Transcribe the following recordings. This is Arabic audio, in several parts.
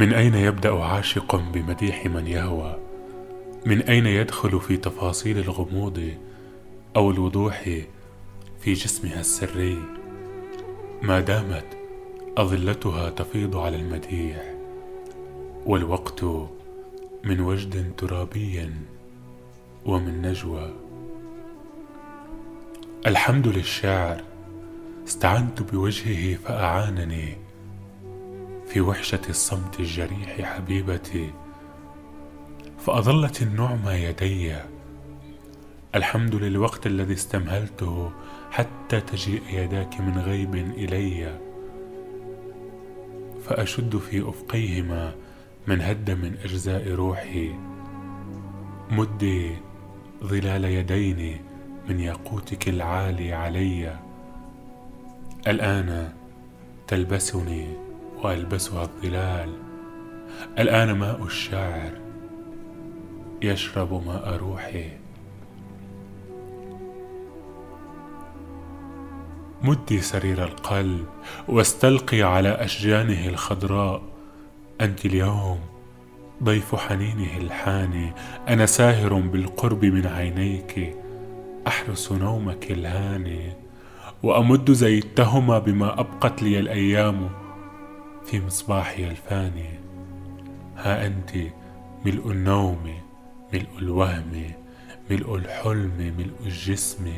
من أين يبدأ عاشق بمديح من يهوى؟ من أين يدخل في تفاصيل الغموض أو الوضوح في جسمها السري؟ ما دامت أظلتها تفيض على المديح والوقت من وجد ترابي ومن نجوى. الحمد للشاعر استعنت بوجهه فأعانني. في وحشة الصمت الجريح حبيبتي فأظلت النعمة يدي. الحمد للوقت الذي استمهلته حتى تجيء يداك من غيب إلي فأشد في أفقيهما من هد من أجزاء روحي. مدي ظلال يدين من ياقوتك العالي علي. الآن تلبسني وألبسها الظلال. الآن ماء الشاعر يشرب ماء روحي. مدي سرير القلب واستلقي على أشجانه الخضراء. أنت اليوم ضيف حنينه الحاني. أنا ساهر بالقرب من عينيك. أحرس نومك الهاني. وأمد زيتهما بما أبقت لي الأيام. في مصباحي الفاني. ها أنت ملء النوم ملء الوهم ملء الحلم ملء الجسم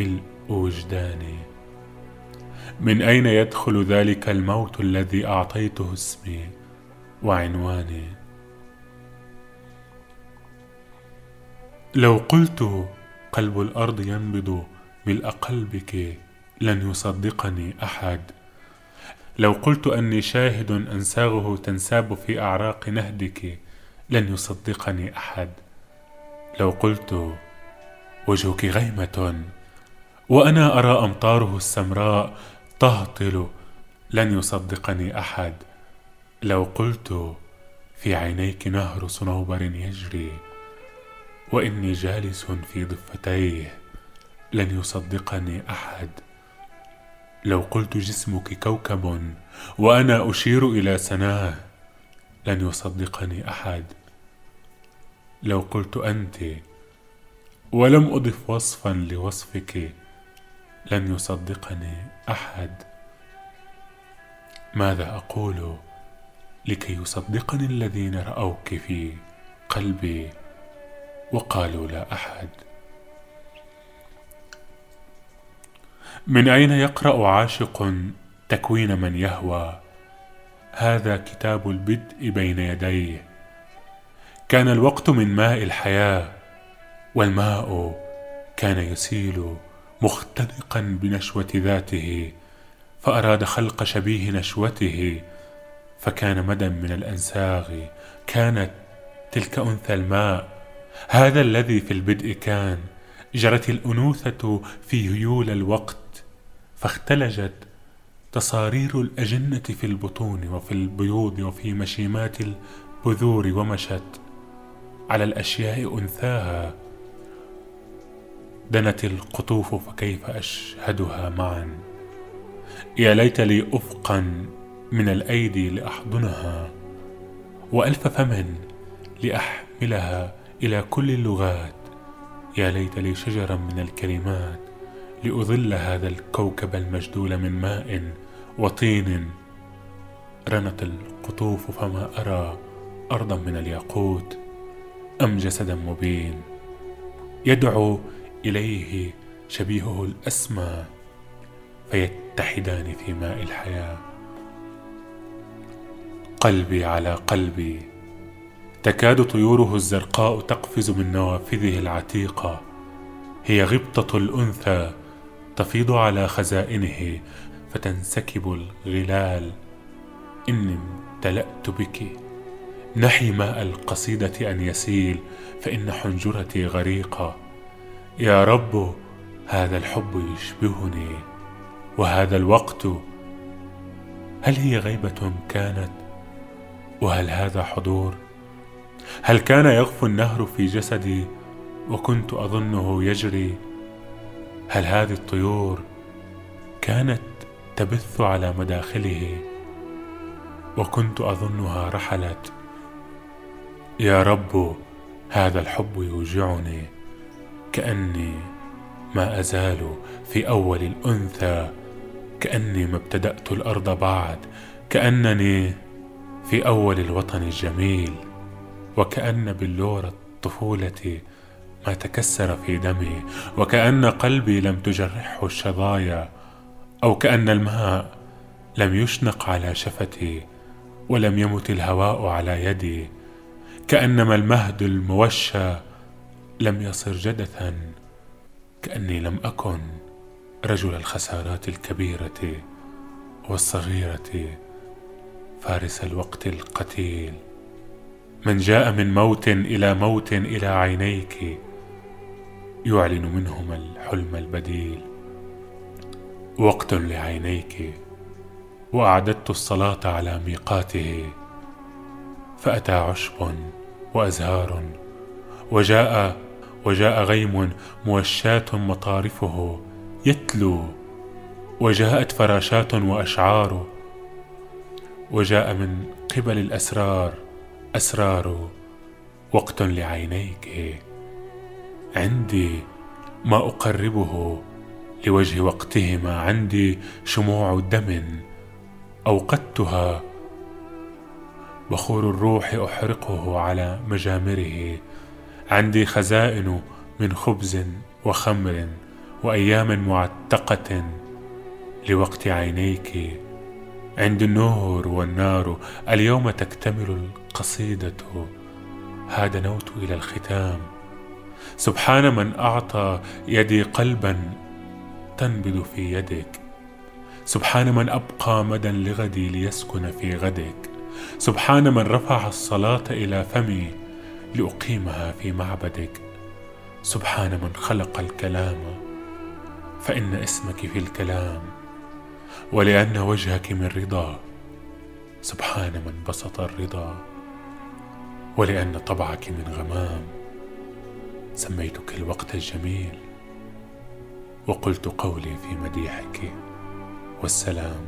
ملء وجداني. من أين يدخل ذلك الموت الذي أعطيته اسمي وعنواني؟ لو قلت قلب الأرض ينبض ملء قلبك لن يصدقني أحد. لو قلت أني شاهد أنساغه تنساب في أعراق نهدك لن يصدقني أحد. لو قلت وجهك غيمة وأنا أرى أمطاره السمراء تهطل لن يصدقني أحد. لو قلت في عينيك نهر صنوبر يجري وإني جالس في ضفتيه لن يصدقني أحد. لو قلت جسمك كوكب وأنا أشير إلى سناه لن يصدقني أحد. لو قلت أنت ولم أضف وصفا لوصفك لن يصدقني أحد. ماذا أقول لكي يصدقني الذين رأوك في قلبي وقالوا لا أحد؟ من أين يقرأ عاشق تكوين من يهوى؟ هذا كتاب البدء بين يديه. كان الوقت من ماء الحياة والماء كان يسيل مختنقا بنشوة ذاته فأراد خلق شبيه نشوته فكان مدى من الأنساغ. كانت تلك أنثى الماء. هذا الذي في البدء كان جرت الأنوثة في هيول الوقت. فاختلجت تصارير الأجنة في البطون وفي البيوض وفي مشيمات البذور ومشت على الأشياء أنثاها. دنت القطوف فكيف أشهدها معا؟ يا ليت لي أفقا من الأيدي لأحضنها وألف فم لأحملها إلى كل اللغات. يا ليت لي شجرا من الكلمات لأظل هذا الكوكب المجدول من ماء وطين. رنت القطوف فما أرى أرضا من الياقوت أم جسدا مبين. يدعو إليه شبيهه الأسمى فيتحدان في ماء الحياة. قلبي على قلبي. تكاد طيوره الزرقاء تقفز من نوافذه العتيقة. هي غبطة الأنثى تفيض على خزائنه فتنسكب الغلال. إني امتلأت بك. نحي ماء القصيدة أن يسيل فإن حنجرتي غريقة. يا رب هذا الحب يشبهني. وهذا الوقت هل هي غيبة كانت؟ وهل هذا حضور؟ هل كان يغفو النهر في جسدي وكنت أظنه يجري؟ هل هذه الطيور كانت تبث على مداخله؟ وكنت أظنها رحلت. يا رب هذا الحب يوجعني كأني ما أزال في أول الأنثى كأني ما ابتدأت الأرض بعد كأنني في أول الوطن الجميل وكأن بلور الطفولة ما تكسر في دمي وكأن قلبي لم تجرحه الشظايا أو كأن الماء لم يشنق على شفتي ولم يمت الهواء على يدي كأنما المهد الموشى لم يصر جدثا كأني لم أكن رجل الخسارات الكبيرة والصغيرة فارس الوقت القتيل. من جاء من موت إلى موت إلى عينيك يعلن منهما الحلم البديل. وقت لعينيك وأعددت الصلاة على ميقاته فأتى عشب وأزهار وجاء وجاء غيم موشاة مطارفه يتلو وجاءت فراشات وأشعار وجاء من قبل الأسرار أسرار. وقت لعينيك عندي ما أقربه لوجه وقتهما عندي شموع دم أوقدتها بخور الروح أحرقه على مجامره. عندي خزائن من خبز وخمر وأيام معتقة لوقت عينيك. عند النور والنار اليوم تكتمل القصيدة. ها دنوت إلى الختام. سبحان من أعطى يدي قلبا تنبض في يدك سبحان من أبقى مدى لغدي ليسكن في غدك سبحان من رفع الصلاة إلى فمي لأقيمها في معبدك. سبحان من خلق الكلام فإن اسمك في الكلام ولأن وجهك من رضا. سبحان من بسط الرضا ولأن طبعك من غمام. سميتك الوقت الجميل وقلت قولي في مديحك والسلام.